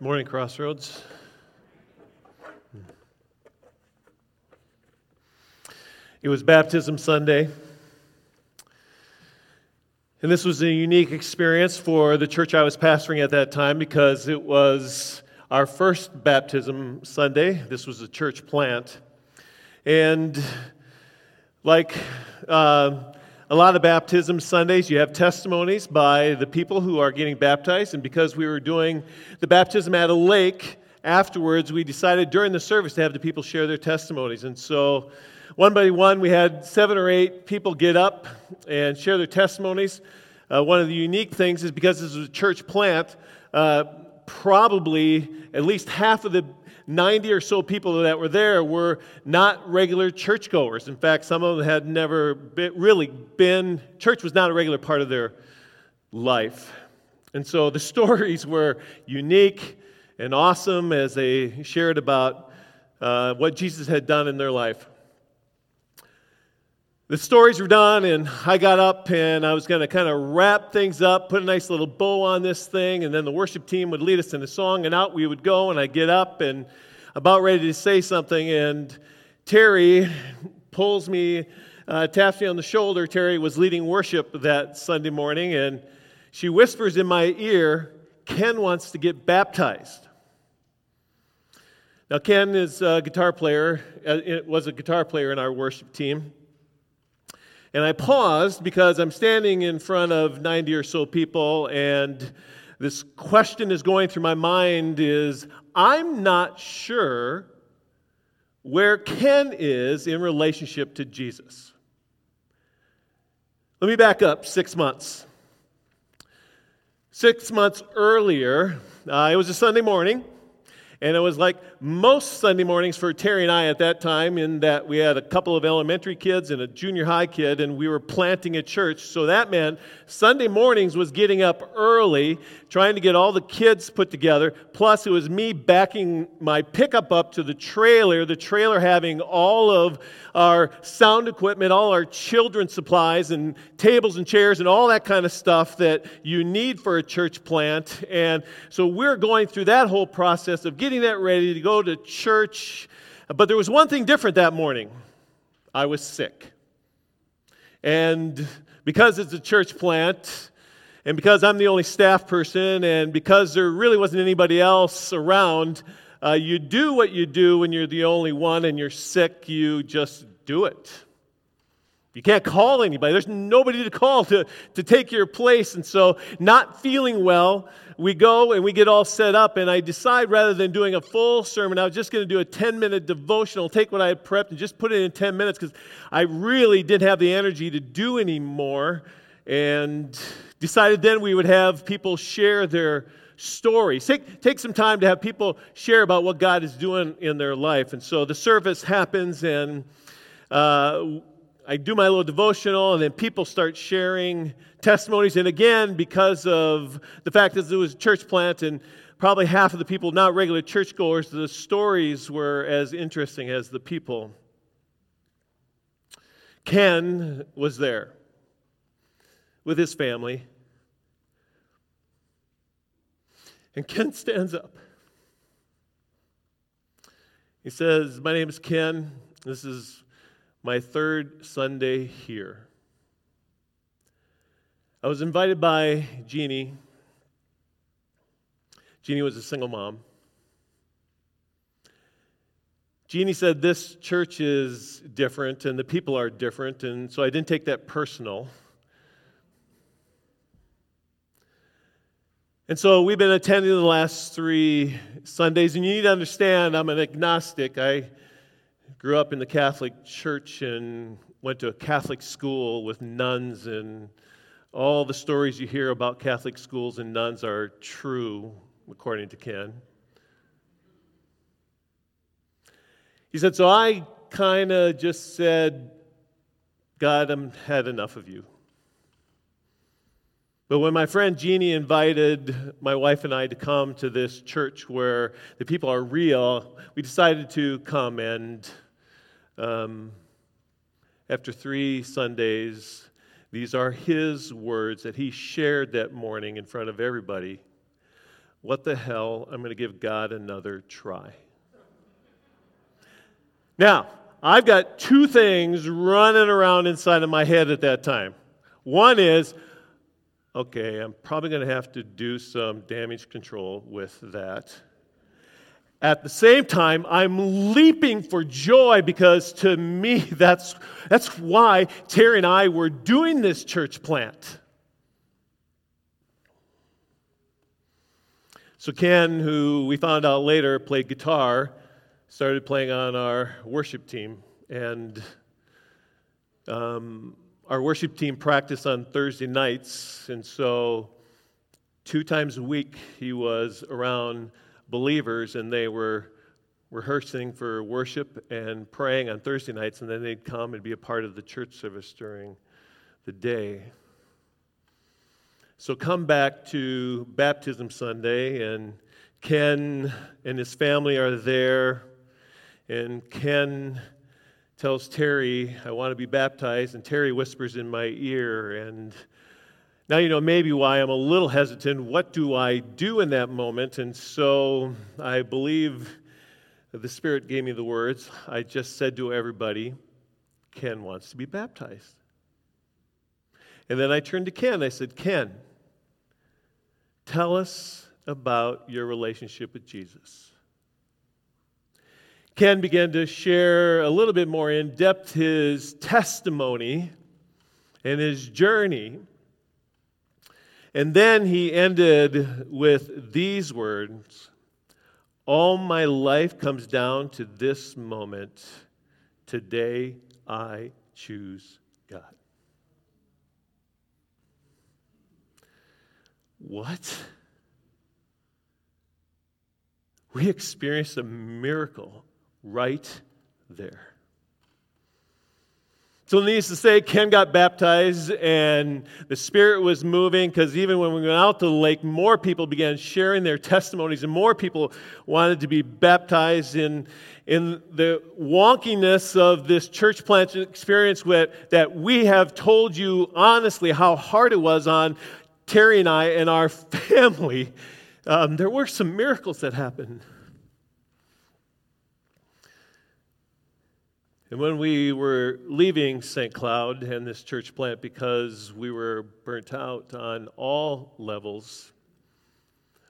Morning, Crossroads. It was Baptism Sunday. And this was a unique experience for the church I was pastoring at that time because it was our first baptism Sunday. This was a church plant. And like uh, a lot of baptism Sundays, you have testimonies by the people who are getting baptized. And because we were doing the baptism at a lake, afterwards we decided during the service to have the people share their testimonies. And so, one by one, we had seven or eight people get up and share their testimonies. Uh, one of the unique things is because this is a church plant, uh, probably at least half of the 90 or so people that were there were not regular churchgoers. In fact, some of them had never been, really been, church was not a regular part of their life. And so the stories were unique and awesome as they shared about uh, what Jesus had done in their life the stories were done, and I got up and I was going to kind of wrap things up, put a nice little bow on this thing, and then the worship team would lead us in a song, and out we would go. And I get up and about ready to say something, and Terry pulls me, uh, taps me on the shoulder. Terry was leading worship that Sunday morning, and she whispers in my ear, Ken wants to get baptized. Now, Ken is a guitar player, uh, was a guitar player in our worship team. And I paused because I'm standing in front of 90 or so people, and this question is going through my mind is I'm not sure where Ken is in relationship to Jesus. Let me back up six months. Six months earlier, uh, it was a Sunday morning. And it was like most Sunday mornings for Terry and I at that time, in that we had a couple of elementary kids and a junior high kid, and we were planting a church. So that meant Sunday mornings was getting up early, trying to get all the kids put together. Plus, it was me backing my pickup up to the trailer, the trailer having all of our sound equipment, all our children's supplies, and tables and chairs, and all that kind of stuff that you need for a church plant. And so we're going through that whole process of getting getting that ready to go to church. But there was one thing different that morning I was sick. And because it's a church plant, and because I'm the only staff person, and because there really wasn't anybody else around, uh, you do what you do when you're the only one and you're sick, you just do it. You can't call anybody. There's nobody to call to, to take your place. And so, not feeling well, we go and we get all set up. And I decide rather than doing a full sermon, I was just going to do a 10 minute devotional, take what I had prepped and just put it in 10 minutes because I really didn't have the energy to do anymore. And decided then we would have people share their stories. Take, take some time to have people share about what God is doing in their life. And so the service happens and uh, I do my little devotional, and then people start sharing testimonies. And again, because of the fact that it was a church plant and probably half of the people not regular churchgoers, the stories were as interesting as the people. Ken was there with his family. And Ken stands up. He says, My name is Ken. This is my third Sunday here. I was invited by Jeannie. Jeannie was a single mom. Jeannie said, This church is different and the people are different, and so I didn't take that personal. And so we've been attending the last three Sundays, and you need to understand I'm an agnostic. I grew up in the Catholic Church and went to a Catholic school with nuns, and all the stories you hear about Catholic schools and nuns are true, according to Ken. He said, So I kind of just said, God, I've had enough of you. But when my friend Jeannie invited my wife and I to come to this church where the people are real, we decided to come and um, after three Sundays, these are his words that he shared that morning in front of everybody. what the hell? I'm going to give God another try. Now, I've got two things running around inside of my head at that time. One is, okay, I'm probably going to have to do some damage control with that. At the same time, I'm leaping for joy because to me, that's, that's why Terry and I were doing this church plant. So, Ken, who we found out later played guitar, started playing on our worship team. And um, our worship team practiced on Thursday nights. And so, two times a week, he was around believers and they were rehearsing for worship and praying on Thursday nights. And then they'd come and be a part of the church service during the day. So come back to Baptism Sunday, and Ken and his family are there. And Ken tells Terry, I want to be baptized. And Terry whispers in my ear. And now you know maybe why I'm a little hesitant. What do I do in that moment? And so I believe the Spirit gave me the words. I just said to everybody, Ken wants to be baptized. And then I turned to Ken. I said, Ken, Tell us about your relationship with Jesus. Ken began to share a little bit more in depth his testimony and his journey. And then he ended with these words All my life comes down to this moment. Today I choose God. What? We experienced a miracle right there. So, needless to say, Ken got baptized and the Spirit was moving because even when we went out to the lake, more people began sharing their testimonies and more people wanted to be baptized in, in the wonkiness of this church plant experience with, that we have told you honestly how hard it was on Terry and I and our family, um, there were some miracles that happened. And when we were leaving St. Cloud and this church plant because we were burnt out on all levels,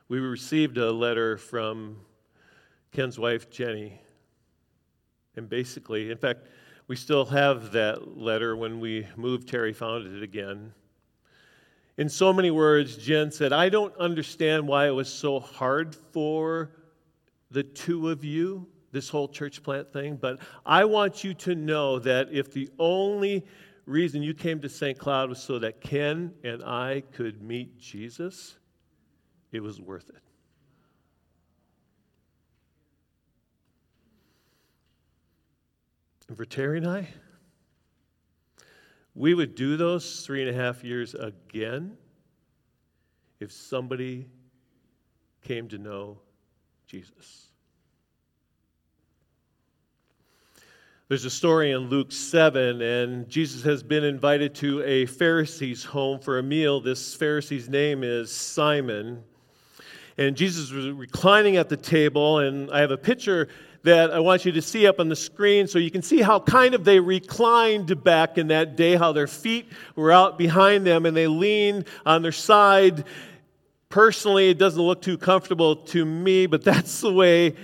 we received a letter from Ken's wife, Jenny. And basically, in fact, we still have that letter. When we moved, Terry found it again. In so many words, Jen said, I don't understand why it was so hard for the two of you, this whole church plant thing, but I want you to know that if the only reason you came to St. Cloud was so that Ken and I could meet Jesus, it was worth it. And for Terry and I, we would do those three and a half years again if somebody came to know Jesus. There's a story in Luke 7, and Jesus has been invited to a Pharisee's home for a meal. This Pharisee's name is Simon. And Jesus was reclining at the table, and I have a picture that I want you to see up on the screen so you can see how kind of they reclined back in that day, how their feet were out behind them and they leaned on their side. Personally, it doesn't look too comfortable to me, but that's the way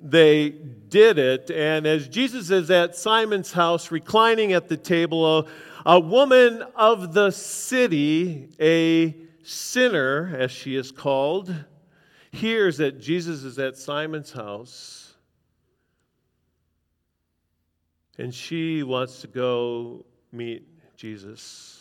they did it. And as Jesus is at Simon's house, reclining at the table, a, a woman of the city, a sinner, as she is called, hears that Jesus is at Simon's house and she wants to go meet Jesus.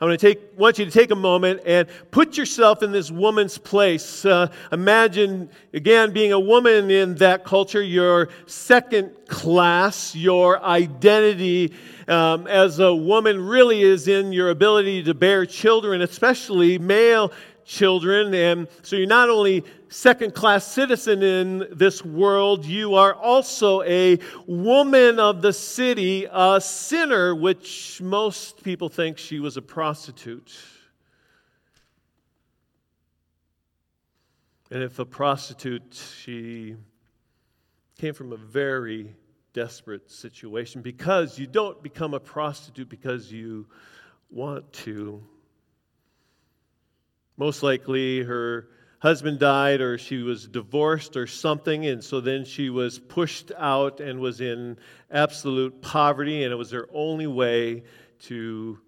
Going to take, want you to take a moment and put yourself in this woman's place. Uh, imagine, again, being a woman in that culture, your second class, your identity um, as a woman really is in your ability to bear children, especially male children. And so you're not only second class citizen in this world, you are also a woman of the city, a sinner, which most people think she was a prostitute. And if a prostitute, she came from a very desperate situation because you don't become a prostitute because you want to. Most likely, her husband died or she was divorced or something, and so then she was pushed out and was in absolute poverty, and it was her only way to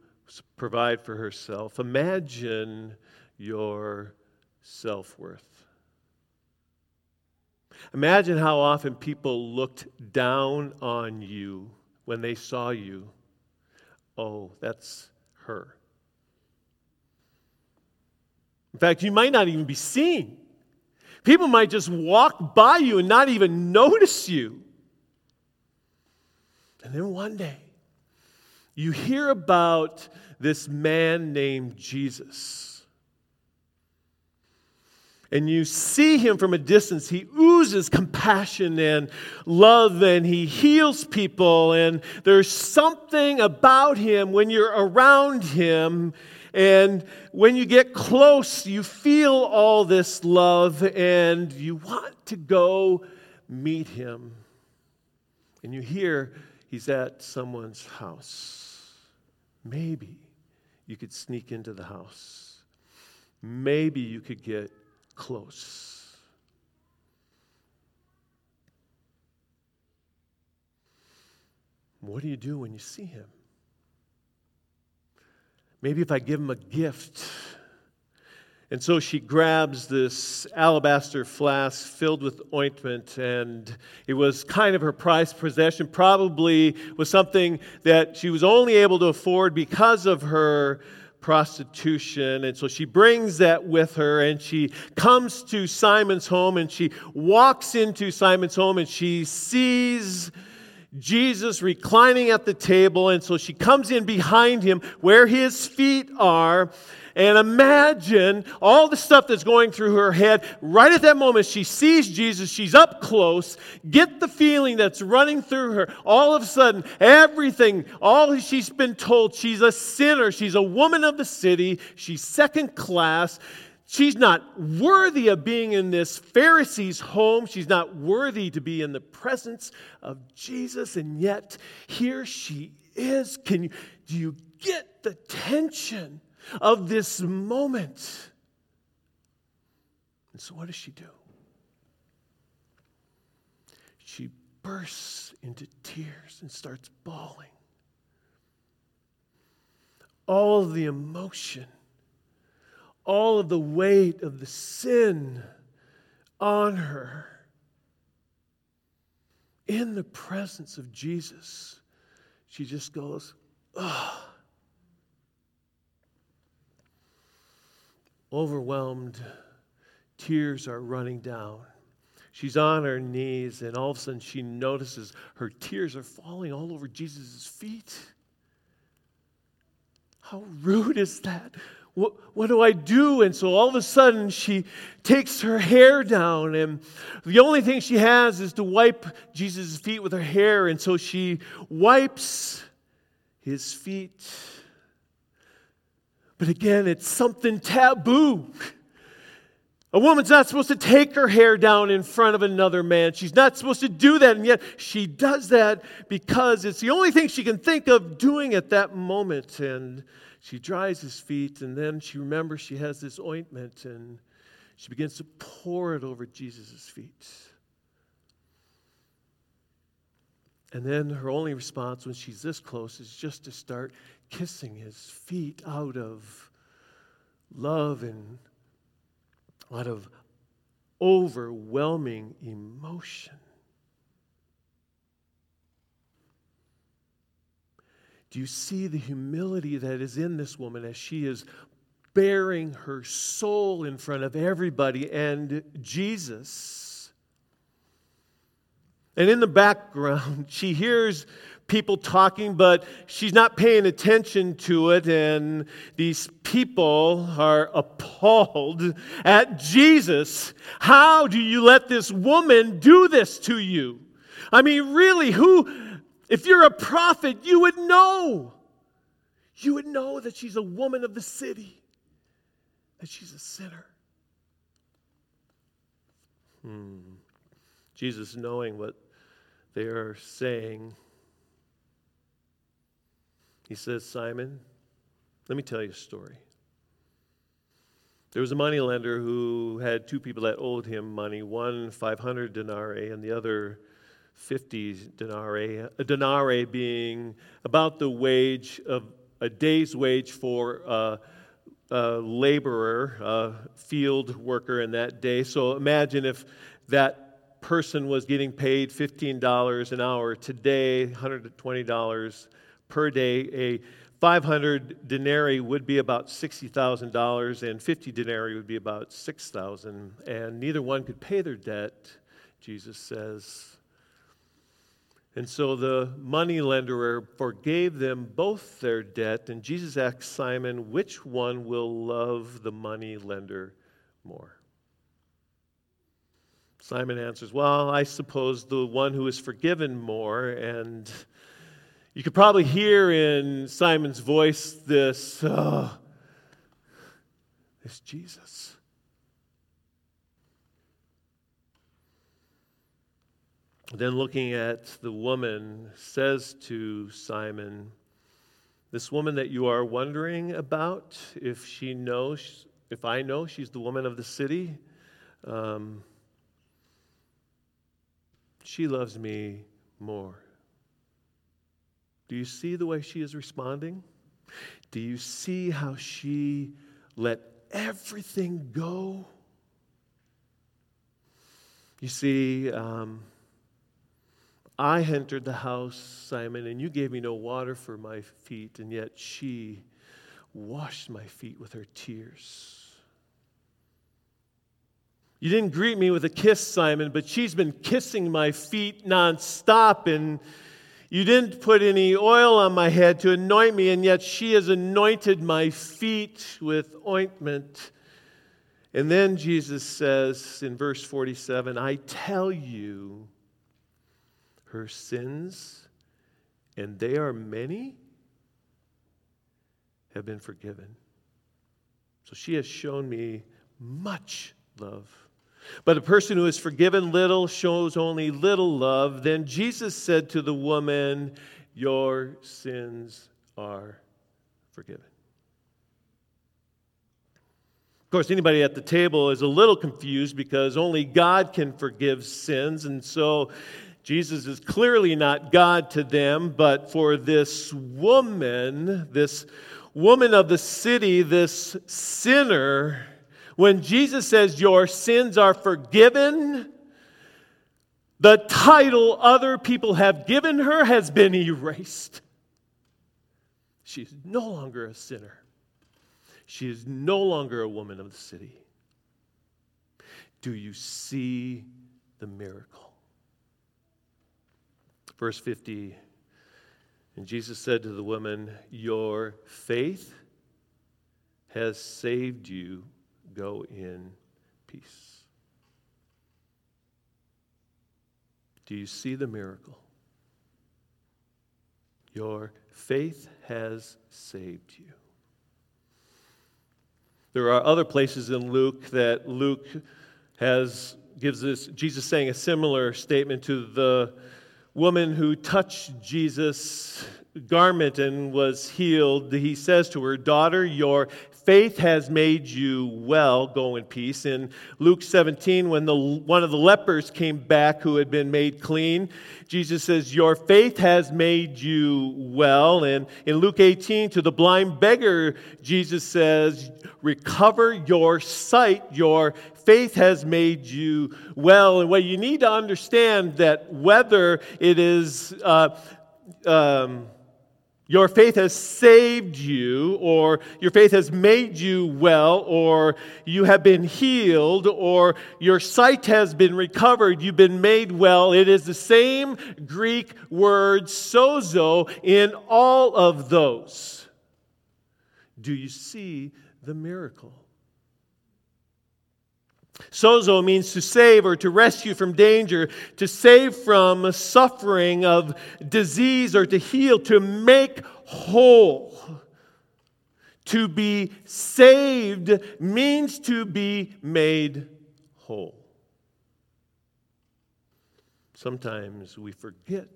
provide for herself. Imagine your self worth. Imagine how often people looked down on you when they saw you. Oh, that's her. In fact, you might not even be seen. People might just walk by you and not even notice you. And then one day, you hear about this man named Jesus. And you see him from a distance. He oozes compassion and love, and he heals people. And there's something about him when you're around him and when you get close, you feel all this love and you want to go meet him. And you hear he's at someone's house. Maybe you could sneak into the house. Maybe you could get close. What do you do when you see him? Maybe if I give him a gift. And so she grabs this alabaster flask filled with ointment, and it was kind of her prized possession. Probably was something that she was only able to afford because of her prostitution. And so she brings that with her and she comes to Simon's home and she walks into Simon's home and she sees Jesus reclining at the table, and so she comes in behind him where his feet are. And imagine all the stuff that's going through her head. Right at that moment, she sees Jesus. She's up close. Get the feeling that's running through her. All of a sudden, everything, all she's been told, she's a sinner. She's a woman of the city. She's second class. She's not worthy of being in this Pharisee's home. She's not worthy to be in the presence of Jesus. And yet, here she is. Can you, do you get the tension of this moment? And so, what does she do? She bursts into tears and starts bawling. All the emotion all of the weight of the sin on her in the presence of Jesus, she just goes, ugh. Overwhelmed, tears are running down. She's on her knees, and all of a sudden she notices her tears are falling all over Jesus' feet. How rude is that? What, what do I do? And so all of a sudden, she takes her hair down, and the only thing she has is to wipe Jesus' feet with her hair. And so she wipes his feet. But again, it's something taboo. A woman's not supposed to take her hair down in front of another man. She's not supposed to do that, and yet she does that because it's the only thing she can think of doing at that moment. And she dries his feet, and then she remembers she has this ointment, and she begins to pour it over Jesus' feet. And then her only response when she's this close is just to start kissing his feet out of love and out of overwhelming emotion. Do you see the humility that is in this woman as she is bearing her soul in front of everybody and Jesus? And in the background, she hears people talking, but she's not paying attention to it. And these people are appalled at Jesus. How do you let this woman do this to you? I mean, really, who if you're a prophet, you would know. You would know that she's a woman of the city, that she's a sinner. Hmm. Jesus, knowing what they are saying, he says, Simon, let me tell you a story. There was a moneylender who had two people that owed him money, one 500 denarii and the other 50 denarii. A denarii being about the wage of a day's wage for a, a laborer, a field worker in that day. So imagine if that person was getting paid $15 an hour today, $120 per day. A 500 denarii would be about $60,000 and 50 denarii would be about 6,000 and neither one could pay their debt, Jesus says. And so the money lender forgave them both their debt and Jesus asked Simon, which one will love the money lender more? Simon answers, Well, I suppose the one who is forgiven more and you could probably hear in Simon's voice this, oh, this Jesus. Then looking at the woman, says to Simon, This woman that you are wondering about, if she knows, if I know she's the woman of the city, um, she loves me more. Do you see the way she is responding? Do you see how she let everything go? You see, um, I entered the house, Simon, and you gave me no water for my feet, and yet she washed my feet with her tears. You didn't greet me with a kiss, Simon, but she's been kissing my feet nonstop, and you didn't put any oil on my head to anoint me, and yet she has anointed my feet with ointment. And then Jesus says in verse 47 I tell you, her sins, and they are many, have been forgiven. So she has shown me much love. But a person who is forgiven little shows only little love. Then Jesus said to the woman, Your sins are forgiven. Of course, anybody at the table is a little confused because only God can forgive sins. And so Jesus is clearly not God to them, but for this woman, this woman of the city, this sinner, when Jesus says, Your sins are forgiven, the title other people have given her has been erased. She is no longer a sinner. She is no longer a woman of the city. Do you see the miracle? Verse 50 And Jesus said to the woman, Your faith has saved you Go in peace. Do you see the miracle? Your faith has saved you. There are other places in Luke that Luke has gives this Jesus saying a similar statement to the woman who touched Jesus garment and was healed. He says to her, "Daughter, your faith has made you well. Go in peace. In Luke 17, when the, one of the lepers came back who had been made clean, Jesus says, Your faith has made you well. And in Luke 18, to the blind beggar, Jesus says, Recover your sight. Your faith has made you well. And what you need to understand that whether it is uh, um, your faith has saved you, or your faith has made you well, or you have been healed, or your sight has been recovered, you've been made well. It is the same Greek word sozo in all of those. Do you see the miracle? Sozo means to save or to rescue from danger, to save from suffering of disease or to heal, to make whole. To be saved means to be made whole. sometimes we forget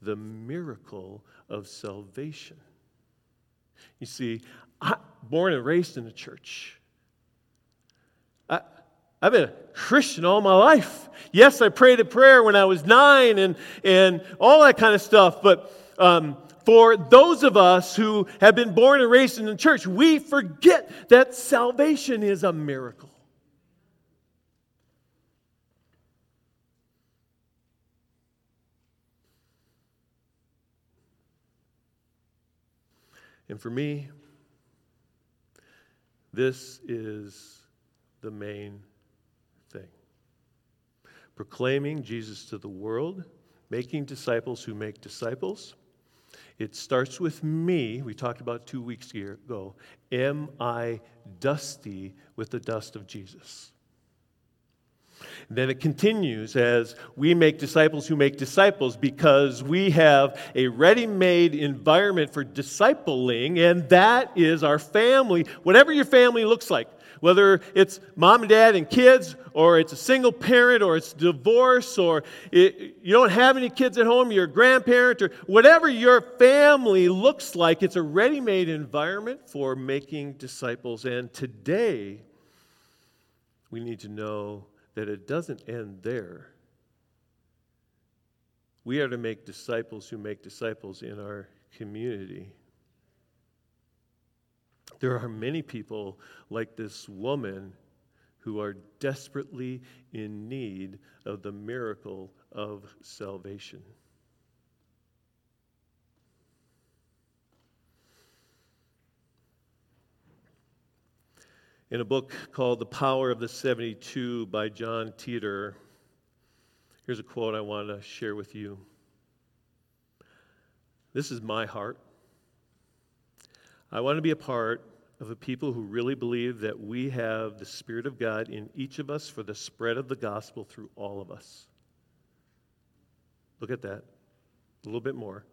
the miracle of salvation. You see, I'm born and raised in the church. I, I've been a Christian all my life. Yes, I prayed a prayer when I was nine and, and all that kind of stuff, but um, for those of us who have been born and raised in the church, we forget that salvation is a miracle. And for me, this is the main proclaiming Jesus to the world, making disciples who make disciples. It starts with me. We talked about two weeks ago. Am I dusty with the dust of Jesus? Then it continues as we make disciples who make disciples because we have a ready made environment for discipling, and that is our family, whatever your family looks like. Whether it's mom and dad and kids, or it's a single parent, or it's divorce, or it, you don't have any kids at home, you're a grandparent, or whatever your family looks like, it's a ready made environment for making disciples. And today, we need to know that it doesn't end there. We are to make disciples who make disciples in our community. There are many people like this woman who are desperately in need of the miracle of salvation. in a book called The Power of the 72 by John Teeter, Here's a quote I want to share with you. This is my heart. I want to be a part of a people who really believe that we have the Spirit of God in each of us for the spread of the gospel through all of us. Look at that. A little bit more.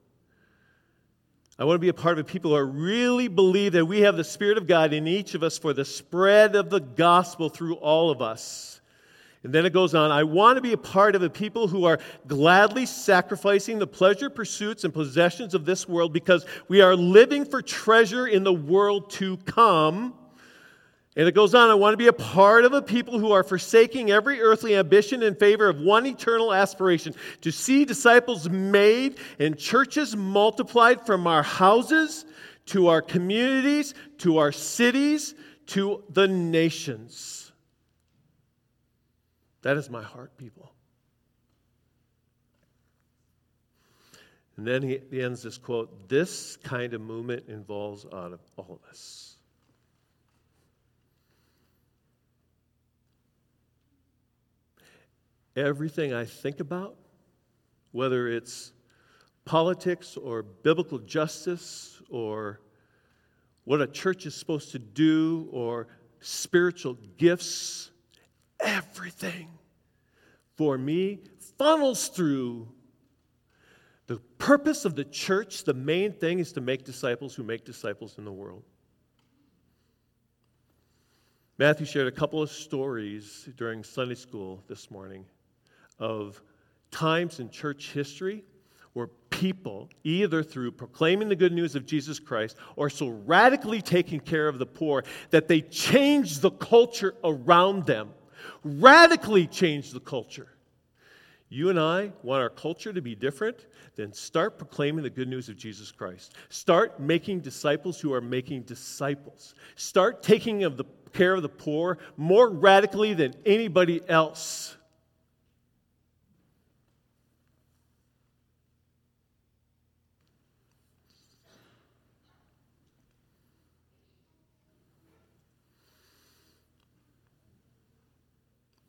I want to be a part of a people who really believe that we have the Spirit of God in each of us for the spread of the gospel through all of us. And then it goes on I want to be a part of a people who are gladly sacrificing the pleasure pursuits and possessions of this world because we are living for treasure in the world to come and it goes on, I want to be a part of a people who are forsaking every earthly ambition in favor of one eternal aspiration to see disciples made and churches multiplied from our houses to our communities to our cities to the nations. That is my heart, people. And then he ends this quote this kind of movement involves all of us. everything I think about, whether it's politics or biblical justice or what a church is supposed to do or spiritual gifts, everything for me funnels through the purpose of the church. The main thing is to make disciples who make disciples in the world. Matthew shared a couple of stories during Sunday school this morning of times in church history where people, either through proclaiming the good news of Jesus Christ or so radically taking care of the poor that they changed the culture around them, radically change the culture. You and I want our culture to be different, then start proclaiming the good news of Jesus Christ. Start making disciples who are making disciples. Start taking of the care of the poor more radically than anybody else.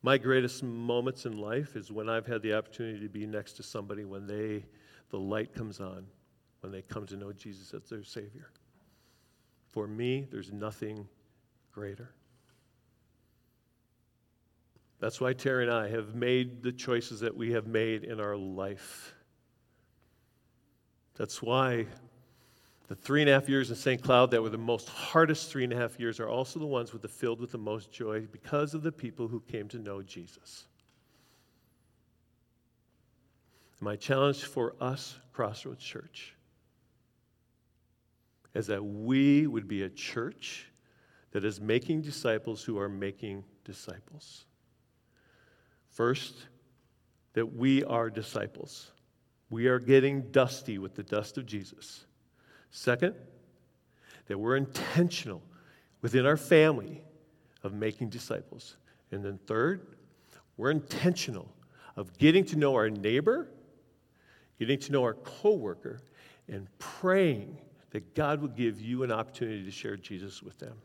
My greatest moments in life is when I've had the opportunity to be next to somebody when they, the light comes on, when they come to know Jesus as their Savior. For me, there's nothing greater. That's why Terry and I have made the choices that we have made in our life. That's why the three and a half years in St. Cloud that were the most hardest three and a half years are also the ones with the filled with the most joy because of the people who came to know Jesus. My challenge for us, Crossroads Church, is that we would be a church that is making disciples who are making disciples. First, that we are disciples. We are getting dusty with the dust of Jesus. Second, that we're intentional within our family of making disciples. And then third, we're intentional of getting to know our neighbor, getting to know our coworker, and praying that God will give you an opportunity to share Jesus with them.